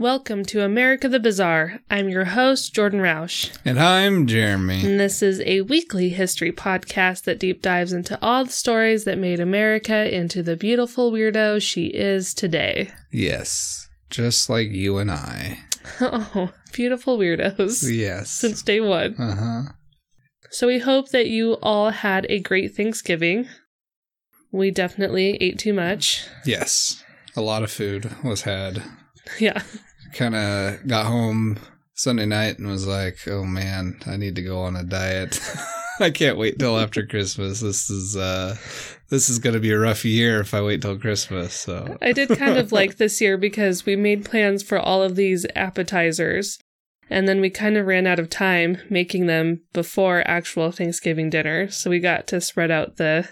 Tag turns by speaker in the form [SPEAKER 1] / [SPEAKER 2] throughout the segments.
[SPEAKER 1] Welcome to America the Bizarre. I'm your host, Jordan Roush,
[SPEAKER 2] And I'm Jeremy.
[SPEAKER 1] and this is a weekly history podcast that deep dives into all the stories that made America into the beautiful weirdo she is today.
[SPEAKER 2] Yes, just like you and I.
[SPEAKER 1] Oh, beautiful weirdos
[SPEAKER 2] Yes.
[SPEAKER 1] since day one.
[SPEAKER 2] Uh huh.
[SPEAKER 1] So we hope that you all had a great Thanksgiving. We definitely ate too much.
[SPEAKER 2] Yes. A lot of food was had.
[SPEAKER 1] Yeah.
[SPEAKER 2] Kind of got home Sunday night and was like, oh man, I need to go on a diet. I can't wait till after Christmas. This is uh this is going to be a rough year if I wait till Christmas. So
[SPEAKER 1] I did kind of like this year because we made plans for all of these appetizers. And then we kind of ran out of time making them before actual Thanksgiving dinner. So we got to spread out the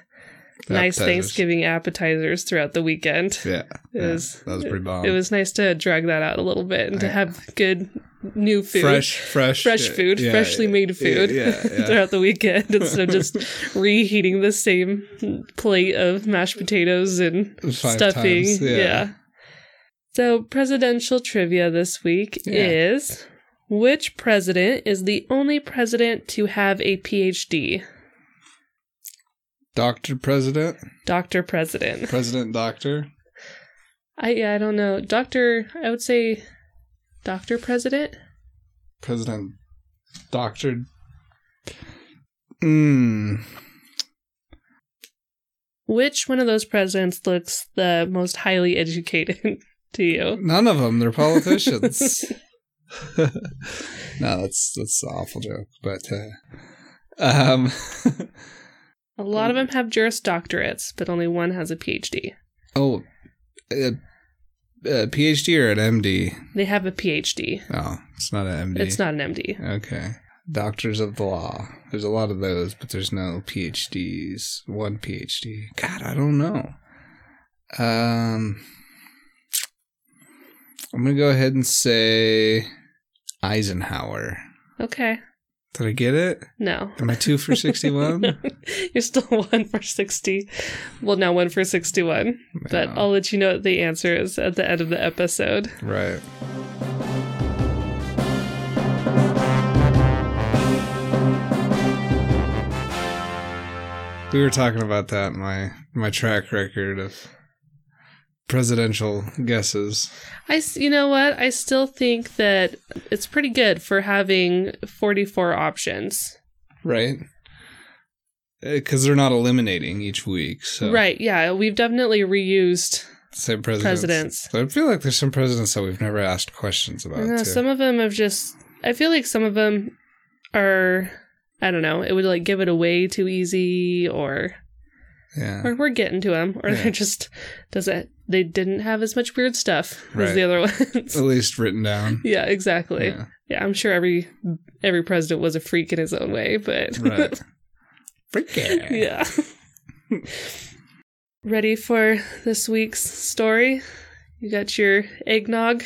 [SPEAKER 1] nice Thanksgiving appetizers throughout the weekend.
[SPEAKER 2] Yeah.
[SPEAKER 1] It
[SPEAKER 2] yeah,
[SPEAKER 1] was
[SPEAKER 2] that was pretty bomb.
[SPEAKER 1] It was nice to drag that out a little bit and to have good new food.
[SPEAKER 2] fresh, fresh,
[SPEAKER 1] fresh
[SPEAKER 2] uh,
[SPEAKER 1] food,
[SPEAKER 2] yeah,
[SPEAKER 1] freshly
[SPEAKER 2] yeah,
[SPEAKER 1] made food throughout the weekend instead of just reheating the same plate of mashed potatoes and
[SPEAKER 2] Five
[SPEAKER 1] stuffing.
[SPEAKER 2] times,
[SPEAKER 1] yeah. So, presidential trivia this week is which president is the only president to have a PhD?
[SPEAKER 2] Doctor President,
[SPEAKER 1] Doctor President.
[SPEAKER 2] President Doctor.
[SPEAKER 1] I yeah, I don't know. Doctor, I would say Doctor President.
[SPEAKER 2] President Doctor. Mm,
[SPEAKER 1] Which one of those presidents looks the most highly educated to you?
[SPEAKER 2] none of them. They're politicians. no, that's that's an awful joke. But uh, um,
[SPEAKER 1] A lot of them have Juris Doctorates, but only one has a PhD.
[SPEAKER 2] oh, a, a PhD or an MD?
[SPEAKER 1] They have a PhD.
[SPEAKER 2] Oh, it's not an MD.
[SPEAKER 1] It's not an MD.
[SPEAKER 2] Okay. Doctors of the law. There's a lot of those, but there's no PhDs. One PhD. God, I don't know. Um, I'm gonna go ahead and say Eisenhower.
[SPEAKER 1] Okay.
[SPEAKER 2] Did I get it?
[SPEAKER 1] No.
[SPEAKER 2] Am I two for sixty-one?
[SPEAKER 1] You're still one for 60. Well, now one for 61. But I'll let you know what the answer is at the end of the episode.
[SPEAKER 2] right. We were talking about that in my my track record of presidential guesses.
[SPEAKER 1] I, you know what? I still think that it's pretty good for having 44 options.
[SPEAKER 2] Right. Uh, because they're not eliminating each week. So
[SPEAKER 1] Right. Yeah. We've definitely reused.
[SPEAKER 2] Same presidents.
[SPEAKER 1] Presidents.
[SPEAKER 2] So I feel like there's some presidents that we've never asked questions about.
[SPEAKER 1] I know,
[SPEAKER 2] too.
[SPEAKER 1] some of them have just. I feel like some of them are. I don't know. It would like give it away too easy, or
[SPEAKER 2] yeah.
[SPEAKER 1] or we're getting to them, or
[SPEAKER 2] Yeah.
[SPEAKER 1] they're just does it. They didn't have as much weird stuff as the other ones.
[SPEAKER 2] At least written down.
[SPEAKER 1] yeah, exactly.
[SPEAKER 2] Yeah.
[SPEAKER 1] Yeah, I'm sure every every president was a freak in his own way, but
[SPEAKER 2] Right. Freaky.
[SPEAKER 1] yeah. Ready for this week's story? You got your eggnog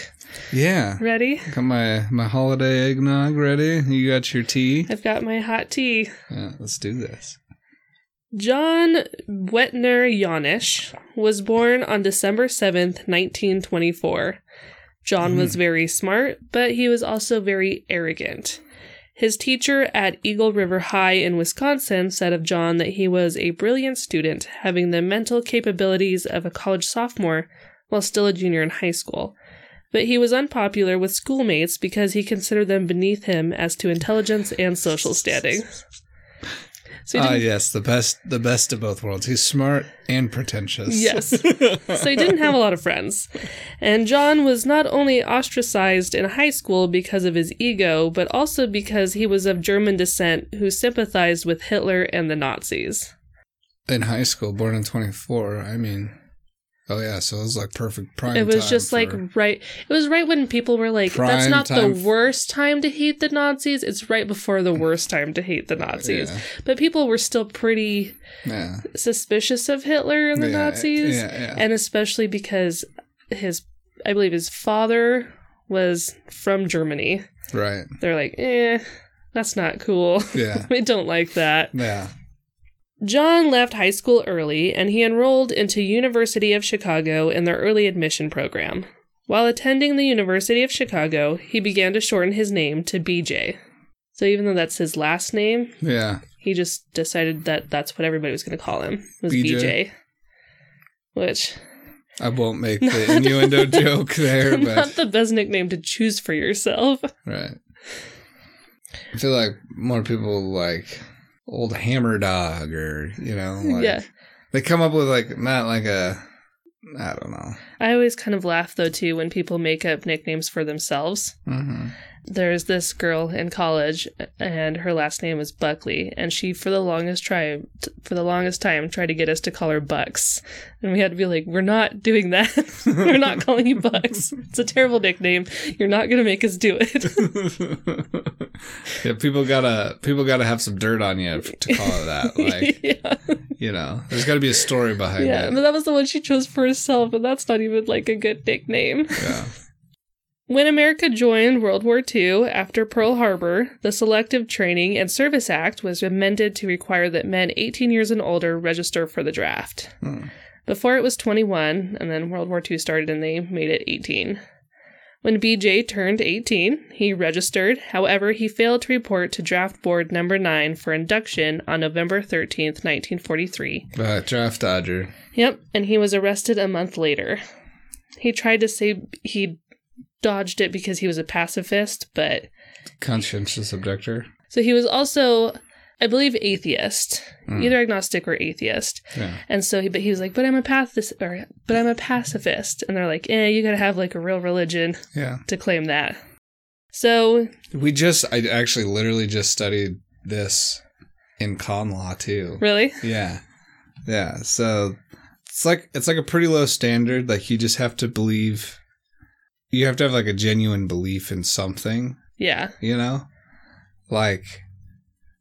[SPEAKER 2] Yeah.
[SPEAKER 1] ready?
[SPEAKER 2] Got my my holiday eggnog ready. You got your tea.
[SPEAKER 1] I've got my hot tea.
[SPEAKER 2] Yeah, let's do this.
[SPEAKER 1] John Buettner Janusch was born on December 7th, 1924. John was hmm. very smart, but he was also very arrogant. His teacher at Eagle River High in Wisconsin said of John that he was a brilliant student, having the mental capabilities of a college sophomore while still a junior in high school. But he was unpopular with schoolmates because he considered them beneath him as to intelligence and social standing. So
[SPEAKER 2] Ah, yes, the best the best of both worlds. He's smart and pretentious.
[SPEAKER 1] Yes. so he didn't have a lot of friends. And John was not only ostracized in high school because of his ego, but also because he was of German descent who sympathized with Hitler and the Nazis.
[SPEAKER 2] In high school, born in twenty four. I mean Oh yeah, so it was like perfect prime.
[SPEAKER 1] it was just like right it was right when people were like that's not the
[SPEAKER 2] f-
[SPEAKER 1] worst time to hate the Nazis, it's right before the worst time to hate the Nazis.
[SPEAKER 2] Yeah.
[SPEAKER 1] But people were still pretty
[SPEAKER 2] yeah,
[SPEAKER 1] suspicious of Hitler and the
[SPEAKER 2] Yeah,
[SPEAKER 1] Nazis. And especially because his, I believe his father was from Germany.
[SPEAKER 2] right.
[SPEAKER 1] They're like, eh, that's not cool.
[SPEAKER 2] Yeah,
[SPEAKER 1] we don't like that.
[SPEAKER 2] yeah.
[SPEAKER 1] John left high school early and he enrolled into University of Chicago in their early admission program. While attending the University of Chicago, he began to shorten his name to BJ. So even though that's his last name,
[SPEAKER 2] Yeah.
[SPEAKER 1] he just decided that that's what everybody was going to call him was BJ.
[SPEAKER 2] BJ.
[SPEAKER 1] Which
[SPEAKER 2] I won't make the innuendo joke there, but not
[SPEAKER 1] the best nickname to choose for yourself.
[SPEAKER 2] right. I feel like more people like old hammer dog or you know, like
[SPEAKER 1] yeah.
[SPEAKER 2] they come up with like not like a I don't know.
[SPEAKER 1] I always kind of laugh though too when people make up nicknames for themselves.
[SPEAKER 2] hmm
[SPEAKER 1] There's this girl in college and her last name is Buckley and she for the longest try for the longest time tried to get us to call her Bucks. And we had to be like, "We're not doing that. We're not calling you Bucks. It's a terrible nickname. You're not going to make us do it."
[SPEAKER 2] yeah, people gotta people gotta have some dirt on you to call it that. Like
[SPEAKER 1] yeah.
[SPEAKER 2] you know, there's got to be a story behind that.
[SPEAKER 1] Yeah,
[SPEAKER 2] it.
[SPEAKER 1] but that was the one she chose for herself and that's not even like a good nickname.
[SPEAKER 2] Yeah.
[SPEAKER 1] When America joined World War II after Pearl Harbor, the Selective Training and Service Act was amended to require that men 18 years and older register for the draft.
[SPEAKER 2] Hmm.
[SPEAKER 1] Before it was 21, and then World War II started and they made it 18. When BJ turned 18, he registered. However, he failed to report to Draft Board Number 9 for induction on November 13th, 1943.
[SPEAKER 2] Uh, draft dodger.
[SPEAKER 1] Yep, and he was arrested a month later. He tried to say he dodged it because he was a pacifist, but
[SPEAKER 2] Conscientious objector.
[SPEAKER 1] so he was also, I believe, atheist,
[SPEAKER 2] Hmm.
[SPEAKER 1] either agnostic or atheist.
[SPEAKER 2] Yeah.
[SPEAKER 1] And so, he, but he was like, "But I'm a pacifist, or but I'm a pacifist," and they're like, "Eh, you gotta have like a real religion
[SPEAKER 2] Yeah.
[SPEAKER 1] to claim that." So
[SPEAKER 2] We just I actually literally just studied this in con law too.
[SPEAKER 1] really,
[SPEAKER 2] Yeah. Yeah. So it's like it's like a pretty low standard. Like you just have to believe you have to have like a genuine belief in something,
[SPEAKER 1] yeah,
[SPEAKER 2] you know? Like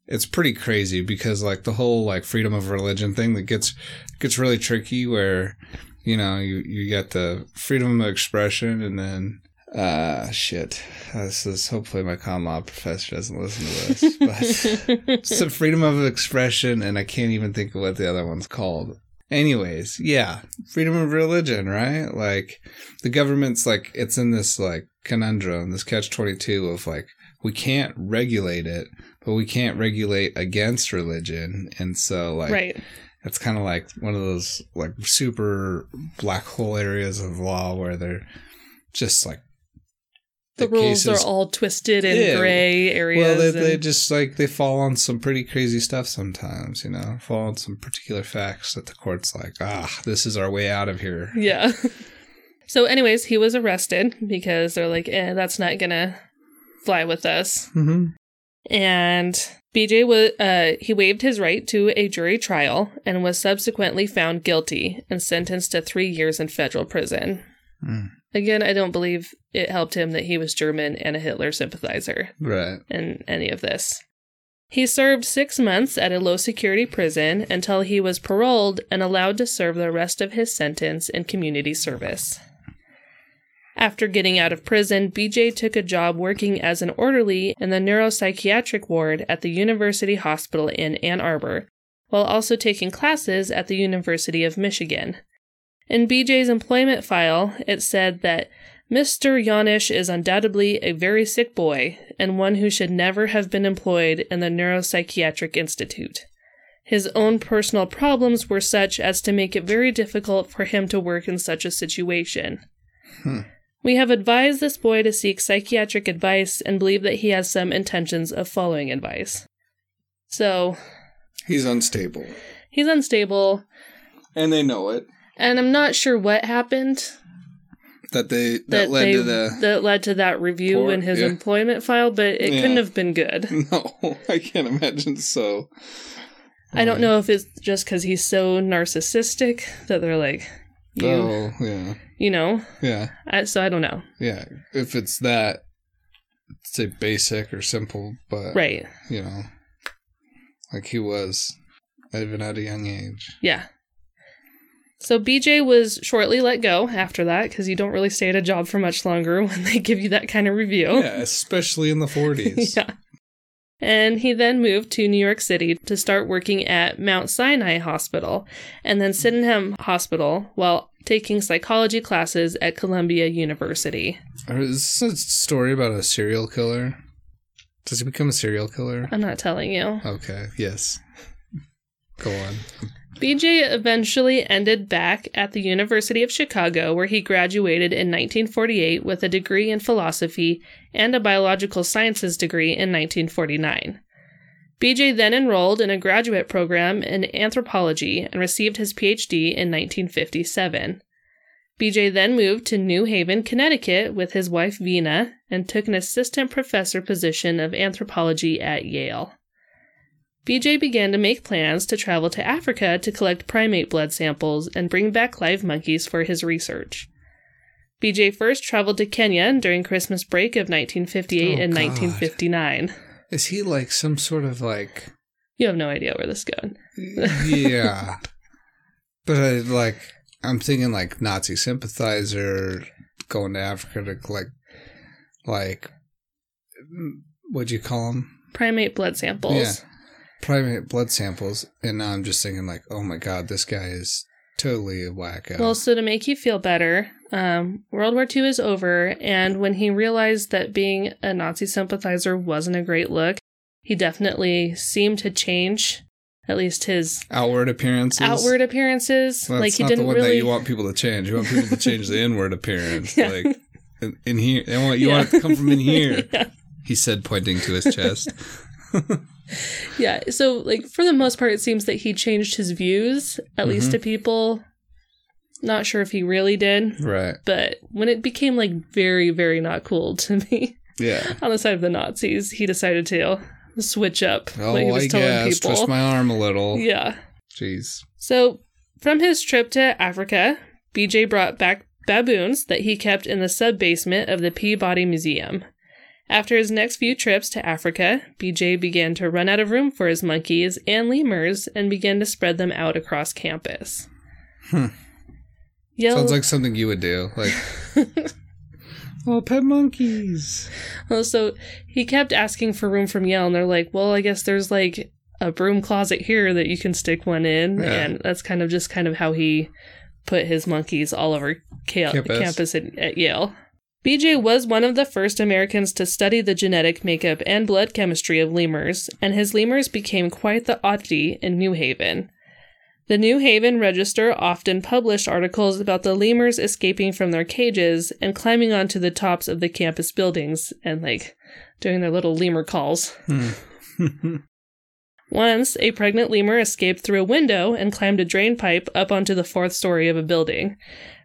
[SPEAKER 2] it's pretty crazy because like the whole like freedom of religion thing that gets gets really tricky where you know you you get the freedom of expression and then uh shit. This is hopefully my con law professor doesn't listen to this but it's the freedom of expression and i can't even think of what the other one's called anyways yeah freedom of religion right? Like the government's like it's in this like conundrum this catch 22 of like we can't regulate it but we can't regulate against religion. And so like
[SPEAKER 1] right,
[SPEAKER 2] it's kind of like one of those like super black hole areas of law where they're just like
[SPEAKER 1] the, rules
[SPEAKER 2] cases-
[SPEAKER 1] are all twisted and
[SPEAKER 2] Yeah.
[SPEAKER 1] gray areas.
[SPEAKER 2] well, they, they just like they fall on some pretty crazy stuff sometimes, you know, fall on some particular facts that the court's like, ah, this is our way out of here.
[SPEAKER 1] Yeah. So, anyways, he was arrested because they're like, eh, that's not gonna fly with us.
[SPEAKER 2] Mm-hmm.
[SPEAKER 1] And BJ was uh he waived his right to a jury trial and was subsequently found guilty and sentenced to three years in federal prison.
[SPEAKER 2] Mm.
[SPEAKER 1] Again, I don't believe it helped him that he was German and a Hitler sympathizer
[SPEAKER 2] Right.
[SPEAKER 1] in any of this. He served six months at a low security prison until he was paroled and allowed to serve the rest of his sentence in community service. After getting out of prison, BJ took a job working as an orderly in the neuropsychiatric ward at the University Hospital in Ann Arbor, while also taking classes at the University of Michigan. In BJ's employment file, it said that Mr. Janusch is undoubtedly a very sick boy and one who should never have been employed in the Neuropsychiatric Institute. His own personal problems were such as to make it very difficult for him to work in such a situation.
[SPEAKER 2] Hmm.
[SPEAKER 1] We have advised this boy to seek psychiatric advice and believe that he has some intentions of following advice. So,
[SPEAKER 2] He's unstable.
[SPEAKER 1] he's unstable,
[SPEAKER 2] And they know it.
[SPEAKER 1] And I'm not sure what happened
[SPEAKER 2] That they that,
[SPEAKER 1] that,
[SPEAKER 2] led
[SPEAKER 1] they,
[SPEAKER 2] to the
[SPEAKER 1] that led to that review
[SPEAKER 2] Poor-
[SPEAKER 1] in his
[SPEAKER 2] yeah.
[SPEAKER 1] employment file, but it
[SPEAKER 2] Yeah.
[SPEAKER 1] couldn't have been good.
[SPEAKER 2] No, I can't imagine so.
[SPEAKER 1] I don't know if it's just because he's so narcissistic that they're like, you,
[SPEAKER 2] Oh, yeah.
[SPEAKER 1] you know.
[SPEAKER 2] Yeah.
[SPEAKER 1] I, so I don't know.
[SPEAKER 2] Yeah. If it's that say basic or simple, but
[SPEAKER 1] Right?
[SPEAKER 2] you know, like he was even at a young age.
[SPEAKER 1] Yeah. So BJ was shortly let go after that because you don't really stay at a job for much longer when they give you that kind of review.
[SPEAKER 2] Yeah, especially in the 40s.
[SPEAKER 1] yeah. And he then moved to New York City to start working at Mount Sinai Hospital and then Sydenham Hospital while taking psychology classes at Columbia University.
[SPEAKER 2] Is this a story about a serial killer? Does he become a serial killer?
[SPEAKER 1] I'm not telling you.
[SPEAKER 2] Okay, yes. Go on.
[SPEAKER 1] BJ eventually ended back at the University of Chicago, where he graduated in 1948 with a degree in philosophy and a biological sciences degree in 1949. BJ then enrolled in a graduate program in anthropology and received his PhD in 1957. BJ then moved to New Haven, Connecticut with his wife Vina and took an assistant professor position of anthropology at Yale. BJ began to make plans to travel to Africa to collect primate blood samples and bring back live monkeys for his research. BJ first traveled to Kenya during Christmas break of 1958
[SPEAKER 2] Oh,
[SPEAKER 1] and
[SPEAKER 2] God.
[SPEAKER 1] 1959.
[SPEAKER 2] Is he like some sort of like
[SPEAKER 1] You have no idea where this is going.
[SPEAKER 2] yeah. but I like I'm thinking like Nazi sympathizer going to Africa to collect like mm, what'd you call them?
[SPEAKER 1] Primate blood samples.
[SPEAKER 2] Yeah. Primate blood samples, and now I'm just thinking like, oh my god, this guy is totally a wacko.
[SPEAKER 1] Well, so to make you feel better, um, World War II is over, and when he realized that being a Nazi sympathizer wasn't a great look, he definitely seemed to change, at least his
[SPEAKER 2] outward appearances.
[SPEAKER 1] outward appearances.
[SPEAKER 2] Well,
[SPEAKER 1] like he
[SPEAKER 2] not
[SPEAKER 1] didn't
[SPEAKER 2] the one
[SPEAKER 1] really.
[SPEAKER 2] that you want people to change. You want people to change the inward appearance,
[SPEAKER 1] Yeah.
[SPEAKER 2] like in, in here. Want you
[SPEAKER 1] Yeah.
[SPEAKER 2] want it to come from in here.
[SPEAKER 1] yeah.
[SPEAKER 2] He said, pointing to his chest.
[SPEAKER 1] yeah. So, like for the most part, it seems that he changed his views, at least
[SPEAKER 2] Mhm.
[SPEAKER 1] to people. Not sure if he really did,
[SPEAKER 2] right.
[SPEAKER 1] but when it became like very, very not cool to me
[SPEAKER 2] Yeah.
[SPEAKER 1] on the side of the Nazis, he decided to switch up
[SPEAKER 2] Oh,
[SPEAKER 1] what he was
[SPEAKER 2] I
[SPEAKER 1] telling
[SPEAKER 2] guess.
[SPEAKER 1] people.
[SPEAKER 2] Twist my arm a little.
[SPEAKER 1] Yeah.
[SPEAKER 2] Jeez.
[SPEAKER 1] So, from his trip to Africa, BJ brought back baboons that he kept in the sub basement of the Peabody Museum. After his next few trips to Africa, BJ began to run out of room for his monkeys and lemurs and began to spread them out across campus.
[SPEAKER 2] Hmm. Sounds like something you would do. Like, oh, pet monkeys.
[SPEAKER 1] well, so he kept asking for room from Yale, and they're like, "Well, I guess there's like a broom closet here that you can stick one in,"
[SPEAKER 2] Yeah.
[SPEAKER 1] and that's kind of just kind of how he put his monkeys all over ca-
[SPEAKER 2] Campus.
[SPEAKER 1] campus at, at Yale. BJ was one of the first Americans to study the genetic makeup and blood chemistry of lemurs, and his lemurs became quite the oddity in New Haven. The New Haven Register often published articles about the lemurs escaping from their cages and climbing onto the tops of the campus buildings and, like, doing their little lemur calls.
[SPEAKER 2] Hmm.
[SPEAKER 1] Once, a pregnant lemur escaped through a window and climbed a drain pipe up onto the fourth story of a building.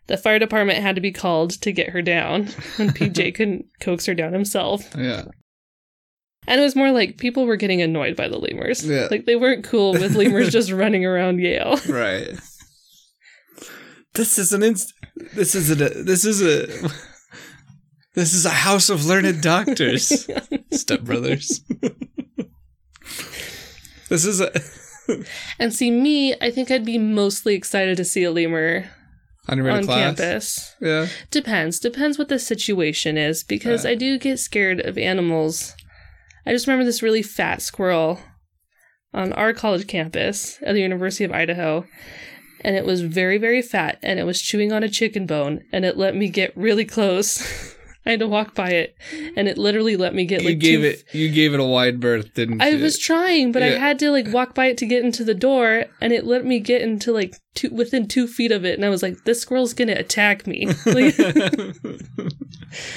[SPEAKER 1] The fire department had to be called to get her down when BJ couldn't coax her down himself.
[SPEAKER 2] yeah.
[SPEAKER 1] And it was more like people were getting annoyed by the lemurs.
[SPEAKER 2] Yeah.
[SPEAKER 1] Like they weren't cool with lemurs just running around Yale.
[SPEAKER 2] Right. This is an inst- This is a. This is a. This is a house of learned doctors. Stepbrothers. this is a.
[SPEAKER 1] And see, me, I think I'd be mostly excited to see a lemur
[SPEAKER 2] On your way to
[SPEAKER 1] on campus.
[SPEAKER 2] Yeah.
[SPEAKER 1] Depends. Depends what the situation is because
[SPEAKER 2] Yeah.
[SPEAKER 1] I do get scared of animals. I just remember this really fat squirrel on our college campus at the University of Idaho. And it was very, very fat and it was chewing on a chicken bone and it let me get really close. I had to walk by it mm-hmm. and it literally let me get
[SPEAKER 2] You
[SPEAKER 1] like
[SPEAKER 2] gave
[SPEAKER 1] two
[SPEAKER 2] it. You gave it a wide berth, didn't
[SPEAKER 1] I
[SPEAKER 2] you?
[SPEAKER 1] I was trying, but I had to like walk by it to get into the door, and it let me get into like two within two feet of it, and I was like, "This squirrel's gonna attack me." Like,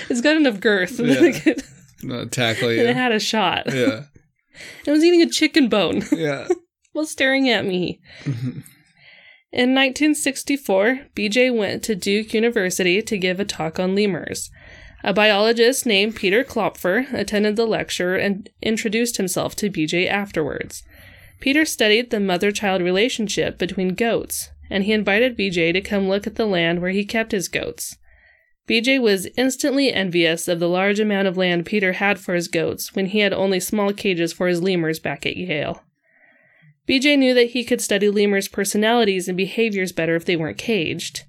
[SPEAKER 1] it's got enough girth,
[SPEAKER 2] Yeah.
[SPEAKER 1] like, it,
[SPEAKER 2] Not tackle
[SPEAKER 1] and
[SPEAKER 2] you.
[SPEAKER 1] it had a shot.
[SPEAKER 2] Yeah.
[SPEAKER 1] It was eating a chicken bone
[SPEAKER 2] Yeah.
[SPEAKER 1] while staring at me. In 1964, BJ went to Duke University to give a talk on lemurs. A biologist named Peter Klopfer attended the lecture and introduced himself to BJ afterwards. Peter studied the mother child relationship between goats, and he invited BJ to come look at the land where he kept his goats. BJ was instantly envious of the large amount of land Peter had for his goats when he had only small cages for his lemurs back at Yale. BJ knew that he could study lemurs' personalities and behaviors better if they weren't caged.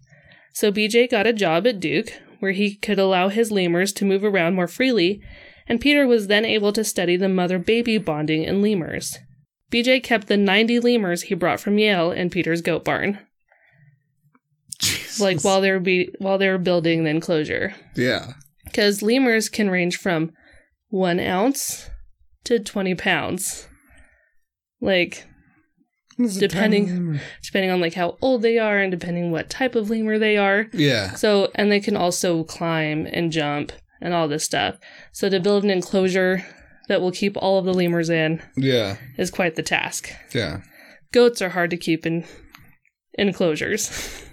[SPEAKER 1] So BJ got a job at Duke, where he could allow his lemurs to move around more freely and Peter was then able to study the mother baby bonding in lemurs. BJ kept the 90 lemurs he brought from Yale in Peter's goat barn,
[SPEAKER 2] Jesus.
[SPEAKER 1] like while they were be- while they were building the enclosure.
[SPEAKER 2] yeah.
[SPEAKER 1] Because lemurs can range from one ounce to 20 pounds. Like, Depending- depending on like how old they are and depending what type of lemur they are.
[SPEAKER 2] Yeah.
[SPEAKER 1] So, and they can also climb and jump and all this stuff. So, to build an enclosure that will keep all of the lemurs in
[SPEAKER 2] Yeah.
[SPEAKER 1] is quite the task.
[SPEAKER 2] Yeah.
[SPEAKER 1] Goats are hard to keep in enclosures.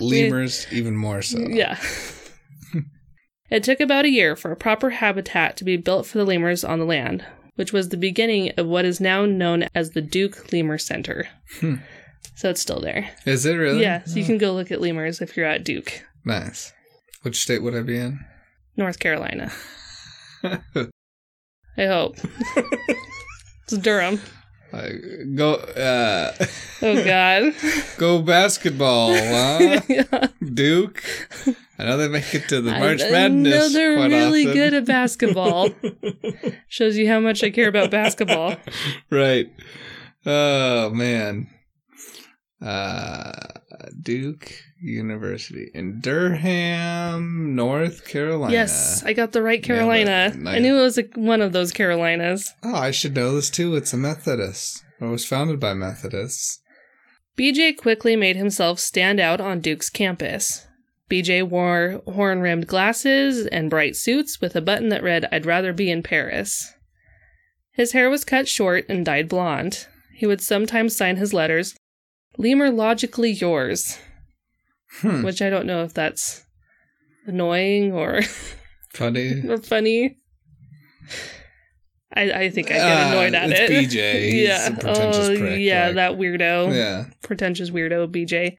[SPEAKER 2] Lemurs even more so.
[SPEAKER 1] Yeah. it took about a year for a proper habitat to be built for the lemurs on the land, which was the beginning of what is now known as the Duke Lemur Center.
[SPEAKER 2] Hmm.
[SPEAKER 1] So it's still there.
[SPEAKER 2] Is it really?
[SPEAKER 1] Yeah, so you can go look at lemurs if you're at Duke,
[SPEAKER 2] Nice. Which state would I be in?
[SPEAKER 1] North Carolina. I hope. it's Durham.
[SPEAKER 2] I go uh
[SPEAKER 1] Oh, God.
[SPEAKER 2] go basketball, huh?
[SPEAKER 1] Yeah.
[SPEAKER 2] Duke. I know they make it to the March
[SPEAKER 1] I-
[SPEAKER 2] Madness.
[SPEAKER 1] I know they're really
[SPEAKER 2] often.
[SPEAKER 1] good at basketball. Shows you how much I care about basketball.
[SPEAKER 2] right. Oh man. Uh Duke University in Durham, North Carolina.
[SPEAKER 1] Yes, I got the right
[SPEAKER 2] Yeah,
[SPEAKER 1] Carolina.
[SPEAKER 2] but
[SPEAKER 1] I knew it was a, one of those Carolinas.
[SPEAKER 2] Oh, I should know this too. It's a Methodist. It was founded by Methodists.
[SPEAKER 1] BJ quickly made himself stand out on Duke's campus. BJ wore horn rimmed glasses and bright suits with a button that read, I'd rather be in Paris. His hair was cut short and dyed blonde. He would sometimes sign his letters, Lemur logically yours,
[SPEAKER 2] Hmm.
[SPEAKER 1] which I don't know if that's annoying or,
[SPEAKER 2] Funny.
[SPEAKER 1] or funny. I, I think I get
[SPEAKER 2] Ah,
[SPEAKER 1] annoyed at
[SPEAKER 2] it's
[SPEAKER 1] it.
[SPEAKER 2] BJ.
[SPEAKER 1] Yeah. oh,
[SPEAKER 2] prick,
[SPEAKER 1] yeah,
[SPEAKER 2] like-
[SPEAKER 1] that weirdo.
[SPEAKER 2] Yeah.
[SPEAKER 1] pretentious weirdo BJ.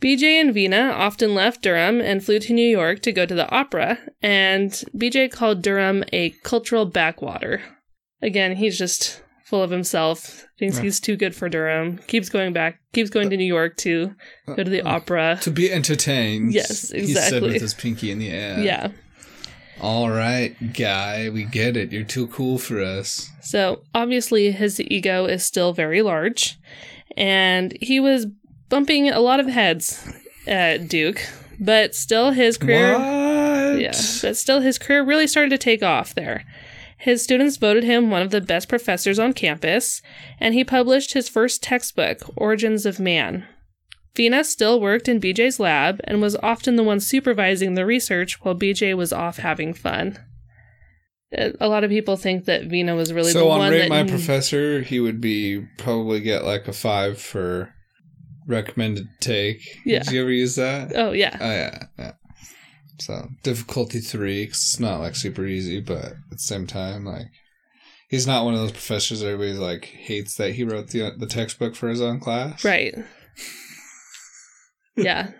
[SPEAKER 1] BJ and Vina often left Durham and flew to New York to go to the opera, and BJ called Durham a cultural backwater. Again, he's just full of himself, thinks he's too good for Durham, keeps going back, keeps going to New York to go to the
[SPEAKER 2] Uh,
[SPEAKER 1] opera.
[SPEAKER 2] To be entertained.
[SPEAKER 1] Yes,
[SPEAKER 2] He said
[SPEAKER 1] exactly.
[SPEAKER 2] with his pinky in the air.
[SPEAKER 1] Yeah.
[SPEAKER 2] All right, guy, we get it. You're too cool for us.
[SPEAKER 1] So obviously his ego is still very large, and he was bumping a lot of heads at Duke, but still his career
[SPEAKER 2] What?
[SPEAKER 1] Yeah, but still, his career really started to take off there. His students voted him one of the best professors on campus, and he published his first textbook, Origins of Man. Vina still worked in BJ's lab and was often the one supervising the research while BJ was off having fun. Uh, A lot of people think that Vina was really
[SPEAKER 2] so
[SPEAKER 1] the
[SPEAKER 2] on
[SPEAKER 1] one
[SPEAKER 2] Rate
[SPEAKER 1] that
[SPEAKER 2] My Professor, he would be probably get like a five for recommended take.
[SPEAKER 1] Yeah.
[SPEAKER 2] Did you ever use that?
[SPEAKER 1] Oh yeah,
[SPEAKER 2] Oh yeah, yeah. So difficulty three, 'cause it's not like super easy, but at the same time, like he's not one of those professors everybody like hates that he wrote the the textbook for his own class.
[SPEAKER 1] right. yeah,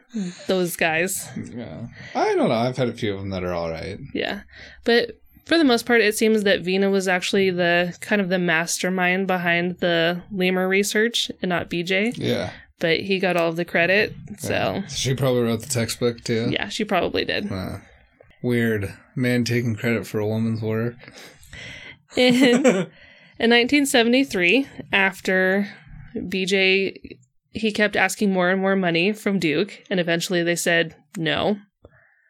[SPEAKER 1] those guys.
[SPEAKER 2] Yeah. I don't know. I've had a few of them that are all right.
[SPEAKER 1] Yeah. But for the most part, it seems that Vina was actually the kind of the mastermind behind the lemur research and not BJ.
[SPEAKER 2] Yeah.
[SPEAKER 1] But he got all of the credit. So,
[SPEAKER 2] Yeah. She probably wrote the textbook too.
[SPEAKER 1] yeah, she probably did.
[SPEAKER 2] Weird man taking credit for a woman's work.
[SPEAKER 1] In, in 1973, after BJ, he kept asking more and more money from Duke, and eventually they said no.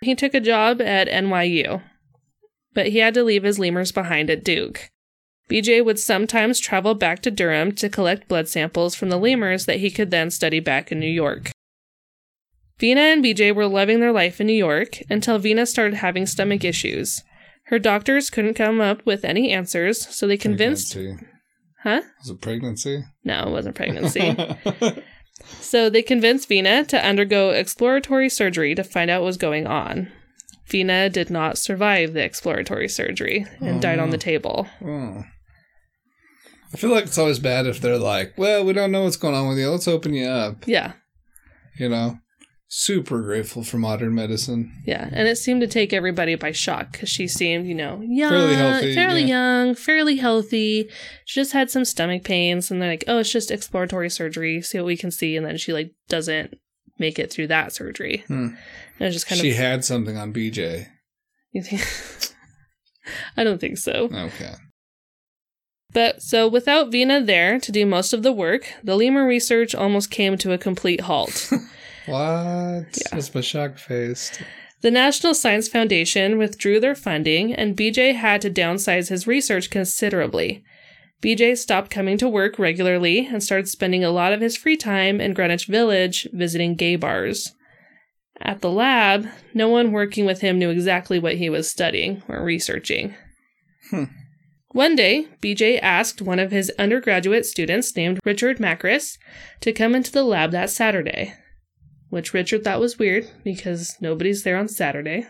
[SPEAKER 1] He took a job at NYU, but he had to leave his lemurs behind at Duke. BJ would sometimes travel back to Durham to collect blood samples from the lemurs that he could then study back in New York. Vina and BJ were living their life in New York until Vina started having stomach issues. Her doctors couldn't come up with any answers, so they convinced.
[SPEAKER 2] Pregnancy.
[SPEAKER 1] Huh?
[SPEAKER 2] Was it pregnancy?
[SPEAKER 1] No, it wasn't pregnancy. so they convinced Vina to undergo exploratory surgery to find out what was going on. Vina did not survive the exploratory surgery and died on the oh. table.
[SPEAKER 2] oh. I feel like it's always bad if they're like, well, we don't know what's going on with you. Let's open you up.
[SPEAKER 1] Yeah,
[SPEAKER 2] You know? Super grateful for modern medicine.
[SPEAKER 1] yeah. And it seemed to take everybody by shock because she seemed, you know, young,
[SPEAKER 2] Fairly healthy,
[SPEAKER 1] fairly
[SPEAKER 2] yeah.
[SPEAKER 1] young, fairly healthy. She just had some stomach pains, and they're like, "Oh, it's just exploratory surgery. See what we can see." And then she like doesn't make it through that surgery.
[SPEAKER 2] Hmm.
[SPEAKER 1] And it's just kind
[SPEAKER 2] she
[SPEAKER 1] of
[SPEAKER 2] had something on BJ.
[SPEAKER 1] You think? I don't think so.
[SPEAKER 2] Okay.
[SPEAKER 1] But so without Vina there to do most of the work, the lemur research almost came to a complete halt.
[SPEAKER 2] What?
[SPEAKER 1] Yeah.
[SPEAKER 2] That's my shock faced.
[SPEAKER 1] the National Science Foundation withdrew their funding, and BJ had to downsize his research considerably. BJ stopped coming to work regularly and started spending a lot of his free time in Greenwich Village visiting gay bars. At the lab, no one working with him knew exactly what he was studying or researching.
[SPEAKER 2] Hmm.
[SPEAKER 1] One day, BJ asked one of his undergraduate students named Richard Macris to come into the lab that Saturday, which Richard thought was weird because nobody's there on Saturday.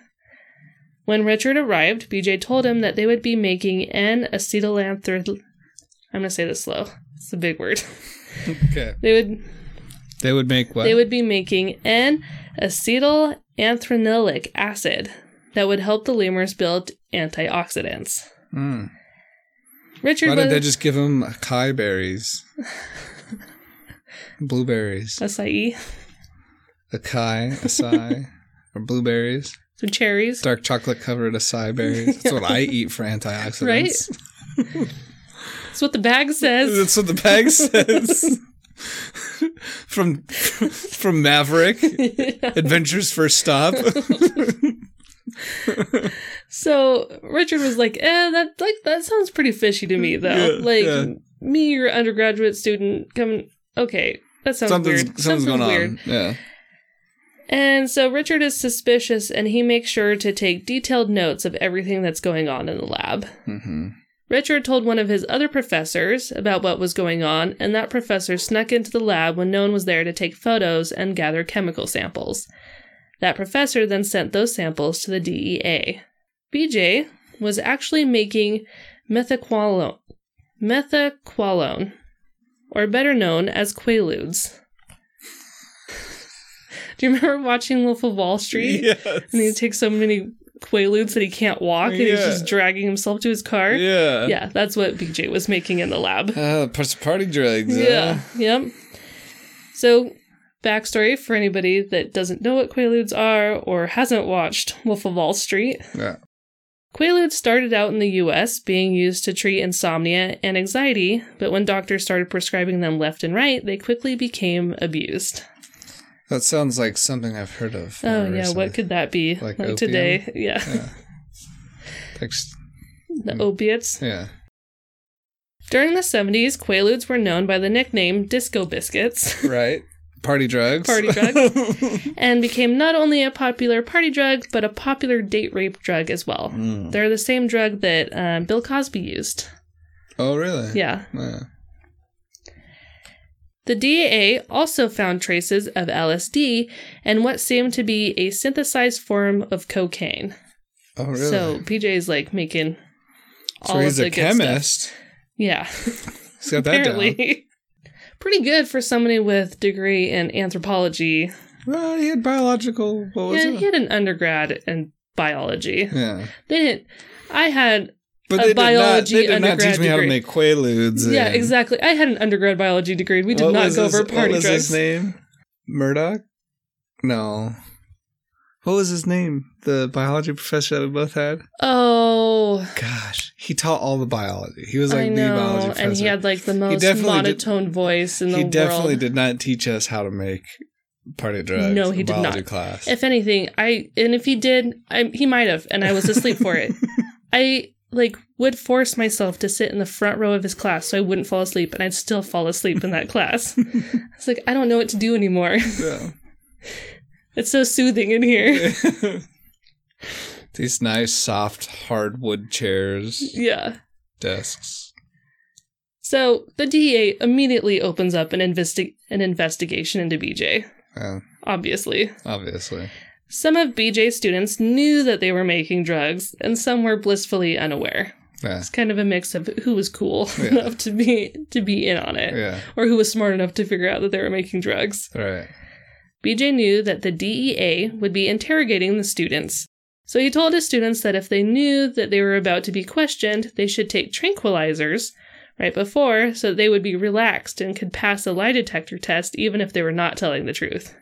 [SPEAKER 1] When Richard arrived, BJ told him that they would be making N acetylanthr. I'm gonna say this slow. It's a big word.
[SPEAKER 2] Okay.
[SPEAKER 1] They would
[SPEAKER 2] They would make what?
[SPEAKER 1] they would be making N acetylanthranilic acid that would help the lemurs build antioxidants.
[SPEAKER 2] Mm.
[SPEAKER 1] Richard
[SPEAKER 2] Why did they just give him acai berries? Blueberries.
[SPEAKER 1] acai,
[SPEAKER 2] Acai, acai, or blueberries.
[SPEAKER 1] some cherries.
[SPEAKER 2] Dark chocolate covered acai berries. That's what I eat for antioxidants.
[SPEAKER 1] Right? That's what the bag says.
[SPEAKER 2] That's what the bag says. from from Maverick, Adventure's First Stop.
[SPEAKER 1] So Richard was like, "Eh, that like that sounds pretty fishy to me, though.
[SPEAKER 2] Yeah,
[SPEAKER 1] like
[SPEAKER 2] yeah.
[SPEAKER 1] me, your undergraduate student, coming. Okay, that sounds
[SPEAKER 2] something's
[SPEAKER 1] weird.
[SPEAKER 2] something's going
[SPEAKER 1] sounds
[SPEAKER 2] on. Yeah.
[SPEAKER 1] And so Richard is suspicious, and he makes sure to take detailed notes of everything that's going on in the lab.
[SPEAKER 2] hmm
[SPEAKER 1] Richard told one of his other professors about what was going on, and that professor snuck into the lab when no one was there to take photos and gather chemical samples. That professor then sent those samples to the DEA. BJ was actually making methaqualone, methaqualone, or better known as Quaaludes. Do you remember watching Wolf of Wall Street?
[SPEAKER 2] Yes.
[SPEAKER 1] And he takes so many Quaaludes that he can't walk, and he's just dragging himself to his car.
[SPEAKER 2] Yeah.
[SPEAKER 1] Yeah, that's what BJ was making in the lab.
[SPEAKER 2] Uh, party drugs.
[SPEAKER 1] Yeah,
[SPEAKER 2] huh?
[SPEAKER 1] yep. So, backstory for anybody that doesn't know what Quaaludes are or hasn't watched Wolf of Wall Street.
[SPEAKER 2] Yeah.
[SPEAKER 1] Quaaludes started out in the US being used to treat insomnia and anxiety, but when doctors started prescribing them left and right, they quickly became abused.
[SPEAKER 2] That sounds like something I've heard of.
[SPEAKER 1] Oh, yeah,
[SPEAKER 2] recently.
[SPEAKER 1] what could that be?
[SPEAKER 2] Like
[SPEAKER 1] Like, today. Yeah,
[SPEAKER 2] Yeah.
[SPEAKER 1] The hmm. opiates.
[SPEAKER 2] yeah.
[SPEAKER 1] During the 70s, Quaaludes were known by the nickname Disco Biscuits.
[SPEAKER 2] Right. Party drugs.
[SPEAKER 1] Party drugs. and became not only a popular party drug, but a popular date rape drug as well.
[SPEAKER 2] Mm.
[SPEAKER 1] They're the same drug that um, Bill Cosby used.
[SPEAKER 2] Oh, really?
[SPEAKER 1] Yeah.
[SPEAKER 2] Yeah.
[SPEAKER 1] The DEA also found traces of LSD and what seemed to be a synthesized form of cocaine.
[SPEAKER 2] Oh, really?
[SPEAKER 1] So BJ's like making all
[SPEAKER 2] So he's
[SPEAKER 1] of the
[SPEAKER 2] a
[SPEAKER 1] stuff.
[SPEAKER 2] chemist.
[SPEAKER 1] Yeah,
[SPEAKER 2] He's got that down.
[SPEAKER 1] Pretty good for somebody with degree in anthropology.
[SPEAKER 2] Well, he had biological. What was
[SPEAKER 1] Yeah,
[SPEAKER 2] it?
[SPEAKER 1] he had an undergrad in biology.
[SPEAKER 2] yeah.
[SPEAKER 1] They didn't. I had
[SPEAKER 2] But
[SPEAKER 1] A biology
[SPEAKER 2] did not, they did not teach me how to
[SPEAKER 1] degree.
[SPEAKER 2] make quaaludes.
[SPEAKER 1] Yeah, exactly. I had an undergrad biology degree. We did not go over party
[SPEAKER 2] What was
[SPEAKER 1] drugs.
[SPEAKER 2] his name? Murdoch? No. What was his name? The biology professor that we both had?
[SPEAKER 1] Oh,
[SPEAKER 2] Gosh, he taught all the biology. He was like
[SPEAKER 1] I
[SPEAKER 2] the biology professor.
[SPEAKER 1] And he had like the most
[SPEAKER 2] definitely did-
[SPEAKER 1] monotone voice in the world.
[SPEAKER 2] he definitely
[SPEAKER 1] world.
[SPEAKER 2] did not teach us how to make party drugs.
[SPEAKER 1] No, he did
[SPEAKER 2] biology
[SPEAKER 1] not.
[SPEAKER 2] Class.
[SPEAKER 1] If anything, I and if he did, I he might have, and I was asleep for it. I like would force myself to sit in the front row of his class so I wouldn't fall asleep, and I'd still fall asleep in that class. It's like I don't know what to do anymore.
[SPEAKER 2] Yeah.
[SPEAKER 1] It's so soothing in here.
[SPEAKER 2] These nice, soft, hardwood chairs,
[SPEAKER 1] yeah.
[SPEAKER 2] desks.
[SPEAKER 1] So the DEA immediately opens up an investi- an investigation into BJ.
[SPEAKER 2] Yeah,
[SPEAKER 1] Obviously,
[SPEAKER 2] obviously.
[SPEAKER 1] some of BJ's students knew that they were making drugs, and some were blissfully unaware.
[SPEAKER 2] Yeah.
[SPEAKER 1] It's kind of a mix of who was cool
[SPEAKER 2] Yeah.
[SPEAKER 1] enough to be to be in on it,
[SPEAKER 2] Yeah.
[SPEAKER 1] or who was smart enough to figure out that they were making drugs.
[SPEAKER 2] Right.
[SPEAKER 1] BJ knew that the DEA would be interrogating the students. So he told his students that if they knew that they were about to be questioned, they should take tranquilizers right before so that they would be relaxed and could pass a lie detector test even if they were not telling the truth.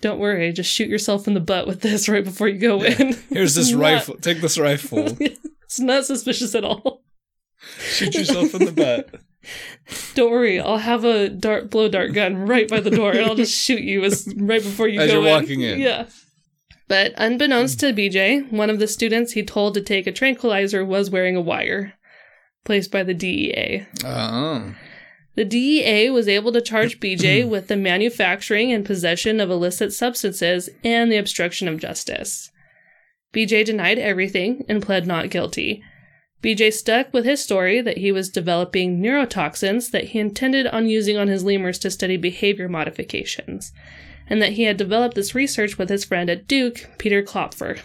[SPEAKER 1] Don't worry, just shoot yourself in the butt with this right before you go in.
[SPEAKER 2] Here's this
[SPEAKER 1] not-
[SPEAKER 2] rifle. Take this rifle.
[SPEAKER 1] it's not suspicious at all.
[SPEAKER 2] Shoot yourself in the butt.
[SPEAKER 1] Don't worry, I'll have a dart blow dart gun right by the door, and I'll just shoot you as right before you
[SPEAKER 2] As
[SPEAKER 1] go
[SPEAKER 2] you're walking in.
[SPEAKER 1] Yeah. But unbeknownst to BJ, one of the students he told to take a tranquilizer was wearing a wire, placed by the DEA.
[SPEAKER 2] Oh. Uh-huh.
[SPEAKER 1] The DEA was able to charge BJ with the manufacturing and possession of illicit substances and the obstruction of justice. BJ denied everything and pled not guilty. BJ stuck with his story that he was developing neurotoxins that he intended on using on his lemurs to study behavior modifications, and that he had developed this research with his friend at Duke, Peter Klopfer.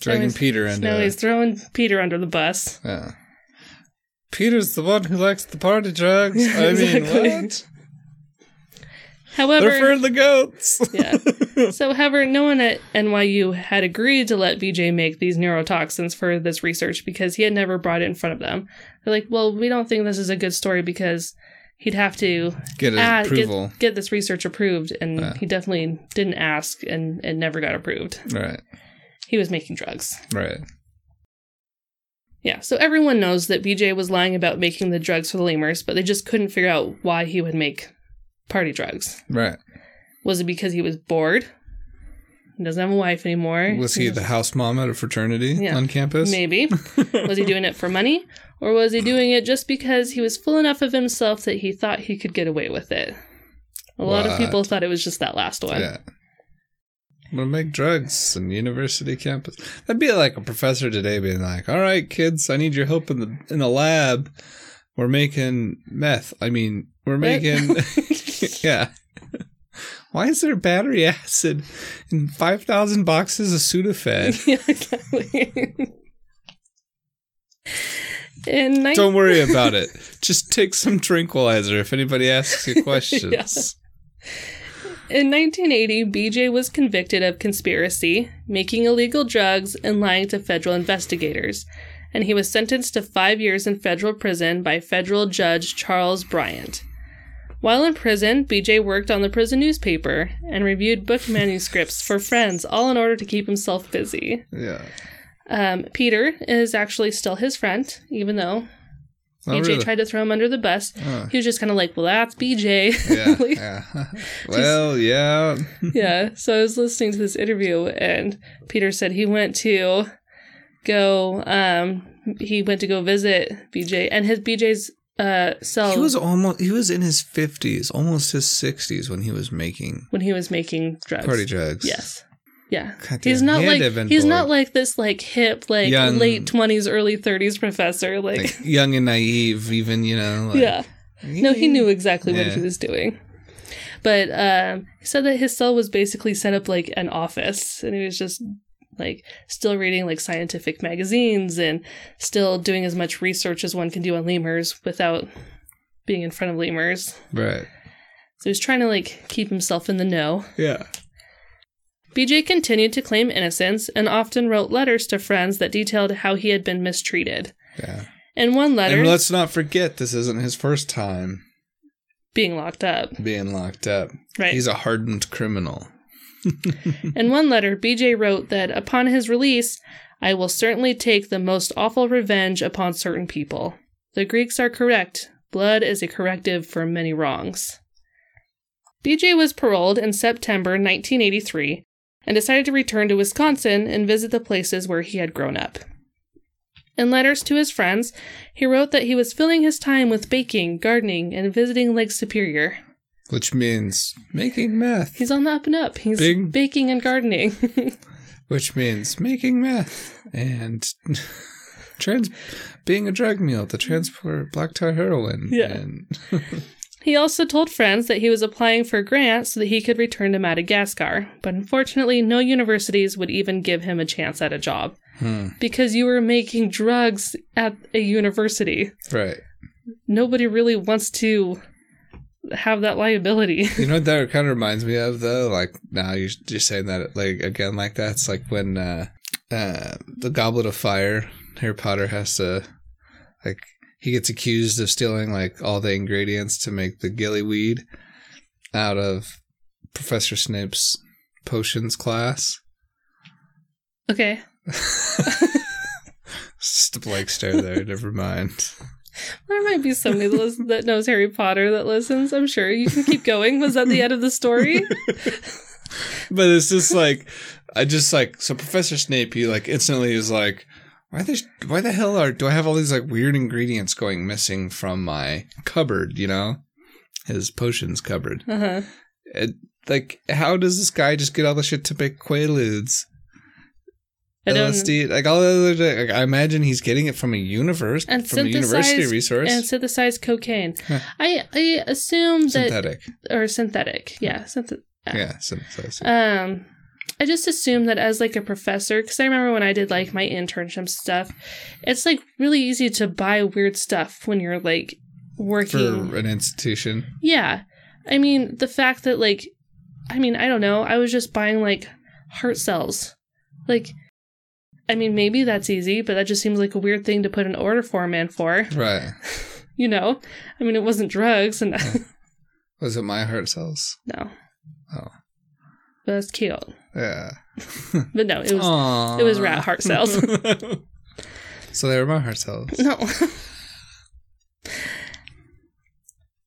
[SPEAKER 2] Dragging
[SPEAKER 1] he's-
[SPEAKER 2] Peter
[SPEAKER 1] So
[SPEAKER 2] into
[SPEAKER 1] now he's throwing Peter under the bus.
[SPEAKER 2] Yeah. Peter's the one who likes the party drugs. I mean,
[SPEAKER 1] Exactly.
[SPEAKER 2] what?
[SPEAKER 1] However,
[SPEAKER 2] They're for the goats.
[SPEAKER 1] Yeah. so, however, no one at NYU had agreed to let BJ make these neurotoxins for this research because he had never brought it in front of them. They're like, well, we don't think this is a good story because he'd have to
[SPEAKER 2] Get
[SPEAKER 1] ah,
[SPEAKER 2] approval.
[SPEAKER 1] Get, get this research approved, and he definitely didn't ask and it never got approved.
[SPEAKER 2] Right.
[SPEAKER 1] He was making drugs.
[SPEAKER 2] Right.
[SPEAKER 1] Yeah, so everyone knows that BJ was lying about making the drugs for the lemurs, but they just couldn't figure out why he would make party drugs.
[SPEAKER 2] Right.
[SPEAKER 1] Was it because he was bored? He doesn't have a wife anymore.
[SPEAKER 2] Was he the house mom at a fraternity
[SPEAKER 1] Yeah.
[SPEAKER 2] on campus?
[SPEAKER 1] Maybe. was he doing it for money? Or was he doing it just because he was full enough of himself that he thought he could get away with it? A lot of people thought it was just that last one.
[SPEAKER 2] Yeah. I'm gonna make drugs on university campus. That'd be like a professor today being like, "All right, kids, I need your help in the in the lab. We're making meth. I mean, we're making yeah. Why is there battery acid in five thousand boxes of Sudafed?
[SPEAKER 1] yeah, exactly.
[SPEAKER 2] Don't worry about it. Just take some tranquilizer if anybody asks you questions.
[SPEAKER 1] In 1980, BJ was convicted of conspiracy, making illegal drugs, and lying to federal investigators, and he was sentenced to five years in federal prison by federal judge Charles Brieant. While in prison, BJ worked on the prison newspaper and reviewed book manuscripts for friends, all in order to keep himself busy.
[SPEAKER 2] Yeah.
[SPEAKER 1] Um, Peter is actually still his friend, even though
[SPEAKER 2] Oh,
[SPEAKER 1] BJ
[SPEAKER 2] really?
[SPEAKER 1] tried to throw him under the bus.
[SPEAKER 2] Oh.
[SPEAKER 1] He was just kind of like, well, that's BJ.
[SPEAKER 2] Yeah.
[SPEAKER 1] Like,
[SPEAKER 2] yeah. well, yeah.
[SPEAKER 1] yeah. So I was listening to this interview, and Peter said he went to go. Um, he went to go visit BJ, and his BJ's uh cell
[SPEAKER 2] He was almost he was in his fifties, almost his sixties when he was making
[SPEAKER 1] when he was making drugs.
[SPEAKER 2] party drugs.
[SPEAKER 1] Yes. Yeah. He's not
[SPEAKER 2] he
[SPEAKER 1] like
[SPEAKER 2] to have been
[SPEAKER 1] he's not like this like hip like
[SPEAKER 2] Young-
[SPEAKER 1] late twenties early thirties professor like,
[SPEAKER 2] like young and naive, even you know. Like,
[SPEAKER 1] yeah no he knew exactly what he was doing but um he said that his cell was basically set up like an office and he was just like still reading like scientific magazines and still doing as much research as one can do on lemurs without being in front of lemurs
[SPEAKER 2] Right.
[SPEAKER 1] so he's trying to like keep himself in the know
[SPEAKER 2] Yeah.
[SPEAKER 1] BJ continued to claim innocence and often wrote letters to friends that detailed how he had been mistreated.
[SPEAKER 2] Yeah.
[SPEAKER 1] In one letter,
[SPEAKER 2] And let's not forget, this isn't his first time
[SPEAKER 1] being locked up,
[SPEAKER 2] being locked up.
[SPEAKER 1] right?
[SPEAKER 2] He's a hardened criminal.
[SPEAKER 1] In one letter, BJ wrote that upon his release, I will certainly take the most awful revenge upon certain people. The Greeks are correct. Blood is a corrective for many wrongs. BJ was paroled in September 1983 and decided to return to Wisconsin and visit the places where he had grown up. In letters to his friends, he wrote that he was filling his time with baking, gardening, and visiting Lake Superior.
[SPEAKER 2] Which means making meth.
[SPEAKER 1] He's on the up and up. He's
[SPEAKER 2] Big-
[SPEAKER 1] baking and gardening.
[SPEAKER 2] Which means making meth and trans being a drug mule to transport black tar heroin.
[SPEAKER 1] Yeah.
[SPEAKER 2] And
[SPEAKER 1] He also told friends that he was applying for grants so that he could return to Madagascar, but unfortunately, no universities would even give him a chance at a job
[SPEAKER 2] Hmm.
[SPEAKER 1] because you were making drugs at a university.
[SPEAKER 2] right.
[SPEAKER 1] Nobody really wants to have that liability.
[SPEAKER 2] You know what that kind of reminds me of though? Like now you're just saying that like again like that. It's like when uh uh the Goblet of Fire, Harry Potter has to like he gets accused of stealing like all the ingredients to make the gilly weed out of Professor Snape's potions class.
[SPEAKER 1] Okay.
[SPEAKER 2] Just a blank stare there. Never mind.
[SPEAKER 1] There might be somebody that, listens, that knows Harry Potter that listens. I'm sure. You can keep going. Was that the end of the story?
[SPEAKER 2] But it's just like I just like so Professor Snape. He like instantly is like, why the why the hell are do I have all these like weird ingredients going missing from my cupboard? You know, his potions cupboard.
[SPEAKER 1] Uh huh.
[SPEAKER 2] It, like, how does this guy just get all the shit to make quaaludes?
[SPEAKER 1] I
[SPEAKER 2] LSD, like all the other, like, I imagine he's getting it from a universe,
[SPEAKER 1] And
[SPEAKER 2] from a university resource,
[SPEAKER 1] And synthesized cocaine.
[SPEAKER 2] Huh.
[SPEAKER 1] I I assume that
[SPEAKER 2] synthetic.
[SPEAKER 1] or synthetic. Yeah. Synth-
[SPEAKER 2] Yeah, synthesized.
[SPEAKER 1] Um, I just assume that as like a professor, because I remember when I did like my internship stuff, it's like really easy to buy weird stuff when you're like working.
[SPEAKER 2] for an institution.
[SPEAKER 1] yeah, I mean the fact that like, I mean I don't know, I was just buying like heart cells, like. I mean, maybe that's easy, but that just seems like a weird thing to put an order form in for.
[SPEAKER 2] Right.
[SPEAKER 1] You know, I mean, it wasn't drugs, and
[SPEAKER 2] Was it my heart cells?
[SPEAKER 1] no,
[SPEAKER 2] Oh.
[SPEAKER 1] but that's cute.
[SPEAKER 2] Yeah.
[SPEAKER 1] But no, it was
[SPEAKER 2] Aww.
[SPEAKER 1] it was rat heart cells.
[SPEAKER 2] so they were my heart cells.
[SPEAKER 1] No.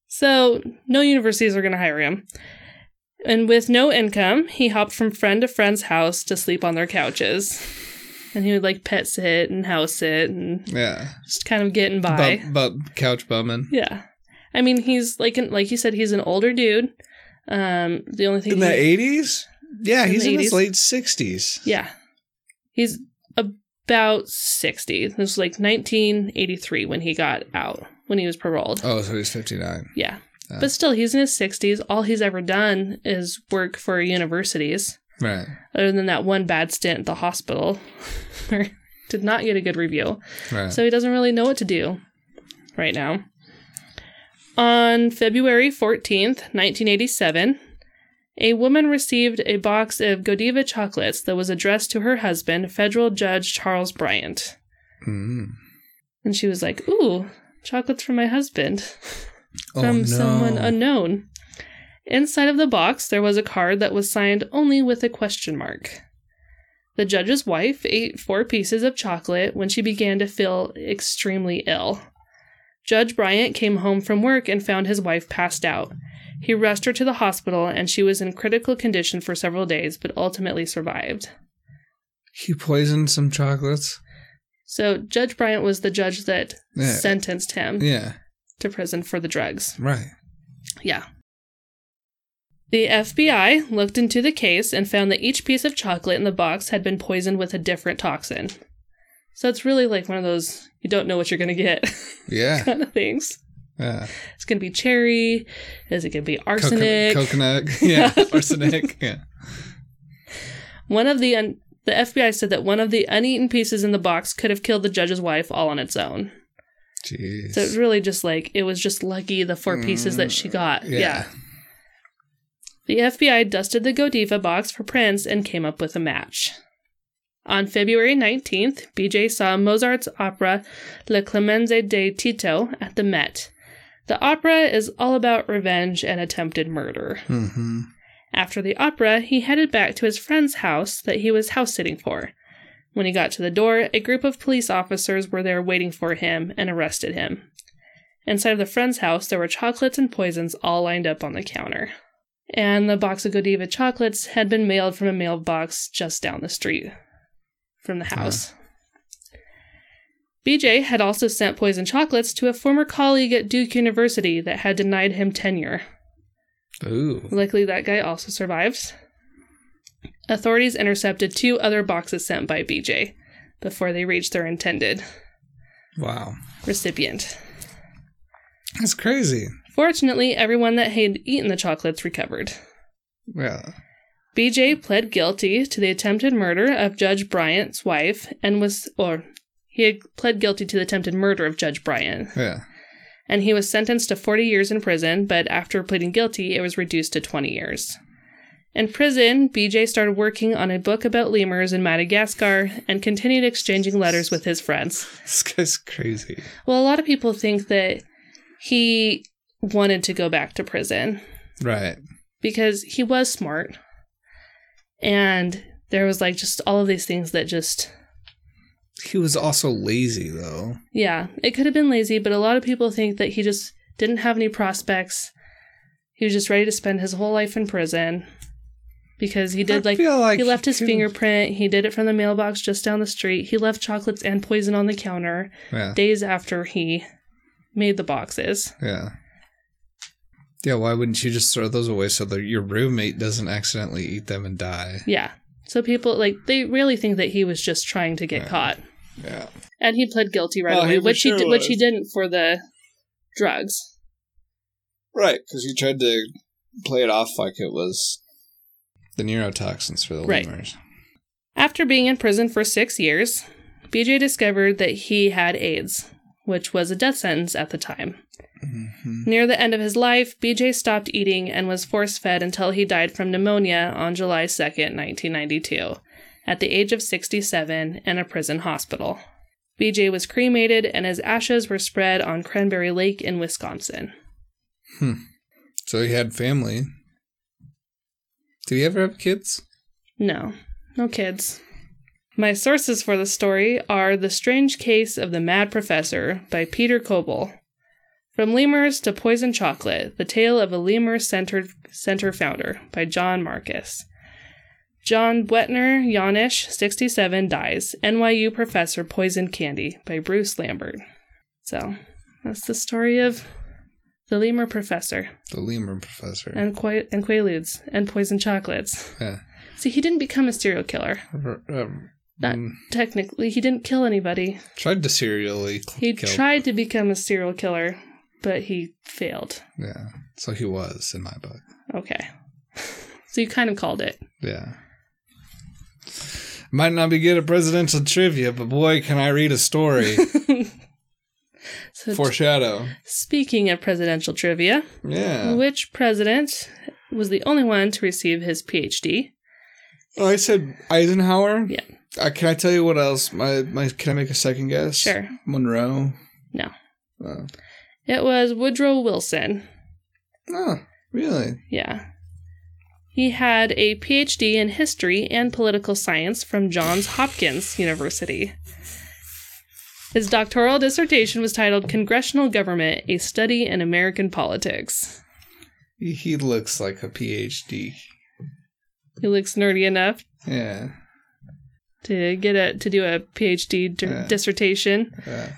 [SPEAKER 1] so, no universities are going to hire him. And with no income, he hopped from friend to friend's house to sleep on their couches. And he would like pet sit and house sit and
[SPEAKER 2] Yeah.
[SPEAKER 1] just kind of getting by.
[SPEAKER 2] But, but couch bumming.
[SPEAKER 1] yeah. I mean, he's like, an, like you said, he's an older dude. Um, the only thing
[SPEAKER 2] In the 80s? Yeah,
[SPEAKER 1] In
[SPEAKER 2] he's in his late 60s.
[SPEAKER 1] Yeah. He's about 60. This was like 1983 when he got out, when he was paroled.
[SPEAKER 2] Oh, so he's 59.
[SPEAKER 1] Yeah.
[SPEAKER 2] Yeah.
[SPEAKER 1] But still, he's in his 60s. All he's ever done is work for universities,
[SPEAKER 2] Right.
[SPEAKER 1] other than that one bad stint at the hospital where did not get a good review.
[SPEAKER 2] Right.
[SPEAKER 1] So he doesn't really know what to do right now. On February 14th, 1987, a woman received a box of Godiva chocolates that was addressed to her husband, federal judge Charles Brieant.
[SPEAKER 2] Mm.
[SPEAKER 1] And she was like, Ooh, chocolates from my husband.
[SPEAKER 2] Oh,
[SPEAKER 1] from
[SPEAKER 2] no.
[SPEAKER 1] someone unknown. Inside of the box, there was a card that was signed only with a question mark. The judge's wife ate four pieces of chocolate when she began to feel extremely ill. Judge Brieant came home from work and found his wife passed out. He rushed her to the hospital and she was in critical condition for several days, but ultimately survived.
[SPEAKER 2] He poisoned some chocolates.
[SPEAKER 1] So, Judge Brieant was the judge that
[SPEAKER 2] Yeah.
[SPEAKER 1] sentenced him
[SPEAKER 2] Yeah.
[SPEAKER 1] to prison for the drugs.
[SPEAKER 2] Right.
[SPEAKER 1] Yeah. The FBI looked into the case and found that each piece of chocolate in the box had been poisoned with a different toxin. So it's really like one of those you don't know what you're going to get
[SPEAKER 2] Yeah.
[SPEAKER 1] kind of things.
[SPEAKER 2] Yeah.
[SPEAKER 1] It's going to be cherry. Is it going to be arsenic?
[SPEAKER 2] Coconut. coconut. Yeah. Arsenic. Yeah.
[SPEAKER 1] One of the un- the FBI said that one of the uneaten pieces in the box could have killed the judge's wife all on its own.
[SPEAKER 2] Jeez.
[SPEAKER 1] So it's really just like it was just lucky the four pieces that she got.
[SPEAKER 2] Mm, yeah.
[SPEAKER 1] yeah. The FBI dusted the Godiva box for prints and came up with a match. On February 19th, BJ saw Mozart's opera Le Clemenza de Tito at the Met. The opera is all about revenge and attempted murder.
[SPEAKER 2] Mm-hmm.
[SPEAKER 1] After the opera, he headed back to his friend's house that he was house sitting for. When he got to the door, a group of police officers were there waiting for him and arrested him. Inside of the friend's house, there were chocolates and poisons all lined up on the counter. And the box of Godiva chocolates had been mailed from a mailbox just down the street from the house. BJ had also sent poison chocolates to a former colleague at Duke University that had denied him tenure.
[SPEAKER 2] Ooh.
[SPEAKER 1] Luckily, that guy also survived. Authorities intercepted two other boxes sent by BJ before they reached their intended
[SPEAKER 2] Wow.
[SPEAKER 1] recipient.
[SPEAKER 2] That's crazy.
[SPEAKER 1] Fortunately, everyone that had eaten the chocolates recovered.
[SPEAKER 2] Yeah.
[SPEAKER 1] BJ pled guilty to the attempted murder of Judge Brieant's wife and was, or he had pled guilty to the attempted murder of Judge Brieant,
[SPEAKER 2] Yeah.
[SPEAKER 1] and he was sentenced to 40 years in prison, but after pleading guilty, it was reduced to 20 years. In prison, BJ started working on a book about lemurs in Madagascar and continued exchanging letters with his friends.
[SPEAKER 2] This guy's crazy.
[SPEAKER 1] Well, a lot of people think that he wanted to go back to prison
[SPEAKER 2] Right.
[SPEAKER 1] because he was smart And there was like just all of these things that just
[SPEAKER 2] He was also lazy though.
[SPEAKER 1] Yeah, it could have been lazy, but a lot of people think that he just didn't have any prospects. He was just ready to spend his whole life in prison because he did
[SPEAKER 2] I
[SPEAKER 1] like,
[SPEAKER 2] feel like
[SPEAKER 1] he left his
[SPEAKER 2] he-
[SPEAKER 1] fingerprint. He did it from the mailbox just down the street. He left chocolates and poison on the counter
[SPEAKER 2] Yeah.
[SPEAKER 1] days after he made the boxes.
[SPEAKER 2] Yeah. Yeah, why wouldn't you just throw those away so that your roommate doesn't accidentally eat them and die?
[SPEAKER 1] Yeah. So people like they really think that he was just trying to get
[SPEAKER 2] Yeah.
[SPEAKER 1] caught.
[SPEAKER 2] Yeah.
[SPEAKER 1] And he pled guilty right
[SPEAKER 2] Oh,
[SPEAKER 1] away,
[SPEAKER 2] he for
[SPEAKER 1] which he did, which he didn't for the drugs.
[SPEAKER 2] Right, because he tried to play it off like it was the neurotoxins for the
[SPEAKER 1] Right.
[SPEAKER 2] lemurs.
[SPEAKER 1] After being in prison for six years, BJ discovered that he had AIDS, which was a death sentence at the time.
[SPEAKER 2] Hmm
[SPEAKER 1] Near the end of his life, BJ stopped eating and was force fed until he died from pneumonia on July 2nd, 1992, at the age of 67 in a prison hospital. BJ was cremated and his ashes were spread on Cranberry Lake in Wisconsin. Hmm.
[SPEAKER 2] So he had family. Did he ever have kids?
[SPEAKER 1] No, no kids. My sources for the story are The Strange Case of the Mad Professor by Peter Coble. From Lemurs to Poison Chocolate, The Tale of a Lemur Center, Center Founder by John Marcus. John Buettner Janusch, 67, dies. NYU Professor Poisoned Candy by Bruce Lambert. So, that's the story of the Lemur Professor
[SPEAKER 2] The lemur professor.
[SPEAKER 1] and, Quai- and Quaaludes and Poison Chocolates.
[SPEAKER 2] yeah.
[SPEAKER 1] See, he didn't become a serial killer.
[SPEAKER 2] Um,
[SPEAKER 1] Not
[SPEAKER 2] mm,
[SPEAKER 1] technically. He didn't kill anybody.
[SPEAKER 2] tried to serially
[SPEAKER 1] He
[SPEAKER 2] kill.
[SPEAKER 1] tried to become a serial killer, but he failed.
[SPEAKER 2] Yeah. So he was in my book.
[SPEAKER 1] Okay. So you kind of called it.
[SPEAKER 2] Yeah. Might not be good at presidential trivia, but boy, can I read a story.
[SPEAKER 1] So,
[SPEAKER 2] Foreshadow.
[SPEAKER 1] speaking of presidential trivia,
[SPEAKER 2] Yeah.
[SPEAKER 1] which president was the only one to receive his PhD?
[SPEAKER 2] Oh, I said Eisenhower.
[SPEAKER 1] Yeah.
[SPEAKER 2] Uh, can I tell you what else? My my. Can I make a second guess?
[SPEAKER 1] Sure.
[SPEAKER 2] Monroe.
[SPEAKER 1] No.
[SPEAKER 2] Oh,
[SPEAKER 1] It was Woodrow Wilson.
[SPEAKER 2] oh really?
[SPEAKER 1] Yeah. He had a PhD in history and political science from Johns Hopkins University. His doctoral dissertation was titled Congressional Government A Study in American Politics.
[SPEAKER 2] He, looks like a PhD.
[SPEAKER 1] He looks nerdy enough
[SPEAKER 2] Yeah.
[SPEAKER 1] to get a to do a PhD d-
[SPEAKER 2] Yeah.
[SPEAKER 1] dissertation.
[SPEAKER 2] Yeah.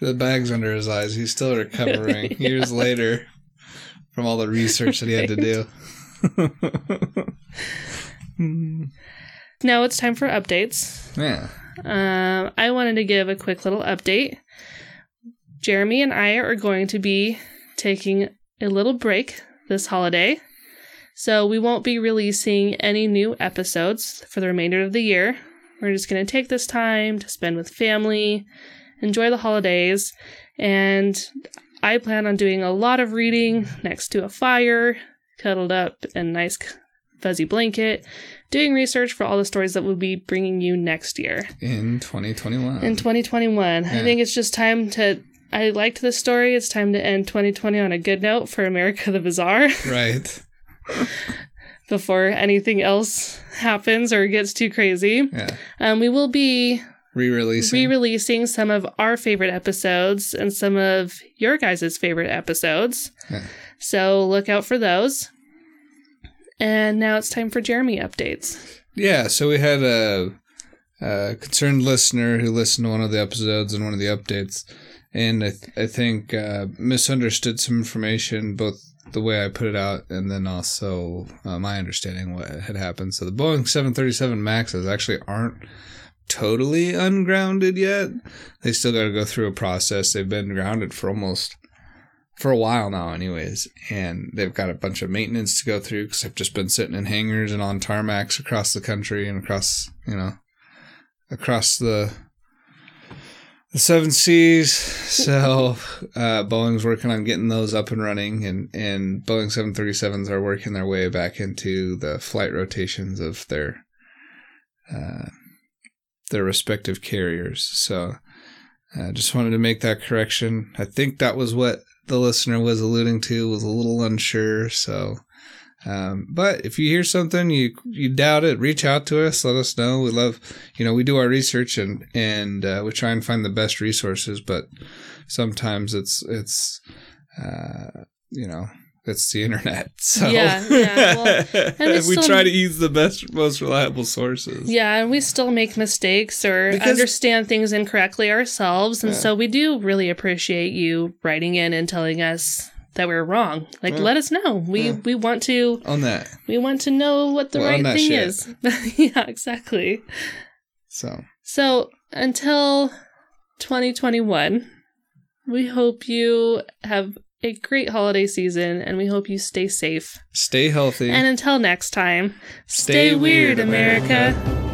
[SPEAKER 2] The bags under his eyes. He's still recovering years later from all the research that he had to do.
[SPEAKER 1] Now it's time for updates.
[SPEAKER 2] yeah.
[SPEAKER 1] Um, I wanted to give a quick little update. Jeremy and I are going to be taking a little break this holiday. So we won't be releasing any new episodes for the remainder of the year. We're just going to take this time to spend with family, enjoy the holidays, and I plan on doing a lot of reading next to a fire, cuddled up in a nice fuzzy blanket, doing research for all the stories that we'll be bringing you next year
[SPEAKER 2] In 2021.
[SPEAKER 1] in 2021. I think it's just time to. I liked this story. It's time to end 2020 on a good note for America the Bizarre
[SPEAKER 2] right.
[SPEAKER 1] before anything else happens or gets too crazy.
[SPEAKER 2] Yeah.
[SPEAKER 1] Um, we will be
[SPEAKER 2] Re-releasing.
[SPEAKER 1] re-releasing some of our favorite episodes and some of your guys' favorite episodes. So look out for those. And now it's time for Jeremy updates.
[SPEAKER 2] Yeah, so we had a, a concerned listener who listened to one of the episodes and one of the updates, and I, th- I think uh, misunderstood some information, both the way I put it out and then also uh, my understanding what had happened. So the Boeing 737 Maxes actually aren't totally ungrounded yet. They still got to go through a process. They've been grounded for almost for a while now, anyways, and they've got a bunch of maintenance to go through because they've just been sitting in hangars and on tarmacs across the country and across, you know, across the the seven seas. So uh, Boeing's working on getting those up and running, and and Boeing seven thirty sevens are working their way back into the flight rotations of their uh, their respective carriers. So. I just wanted to make that correction. I think that was what the listener was alluding to was a little unsure so Um, but if you hear something you you doubt it, reach out to us. Let us know. We love, you know, we do our research and and uh, we try and find the best resources. But sometimes it's it's uh, you know it's the internet. So
[SPEAKER 1] Yeah, yeah, well, and we
[SPEAKER 2] we
[SPEAKER 1] still-
[SPEAKER 2] try to use the best, most reliable sources.
[SPEAKER 1] Yeah, and we still make mistakes or
[SPEAKER 2] Because-
[SPEAKER 1] understand things incorrectly ourselves. And
[SPEAKER 2] Yeah.
[SPEAKER 1] so we do really appreciate you writing in and telling us that we're wrong. Like
[SPEAKER 2] Yeah.
[SPEAKER 1] let us know. We
[SPEAKER 2] Yeah.
[SPEAKER 1] we want to
[SPEAKER 2] On that.
[SPEAKER 1] we want to know what the
[SPEAKER 2] Well,
[SPEAKER 1] right thing
[SPEAKER 2] shit.
[SPEAKER 1] is. yeah, exactly.
[SPEAKER 2] So
[SPEAKER 1] So until 2021, we hope you have a great holiday season and we hope you stay safe.
[SPEAKER 2] stay healthy.
[SPEAKER 1] And until next time,
[SPEAKER 2] Stay
[SPEAKER 1] stay, weird, America.
[SPEAKER 2] America.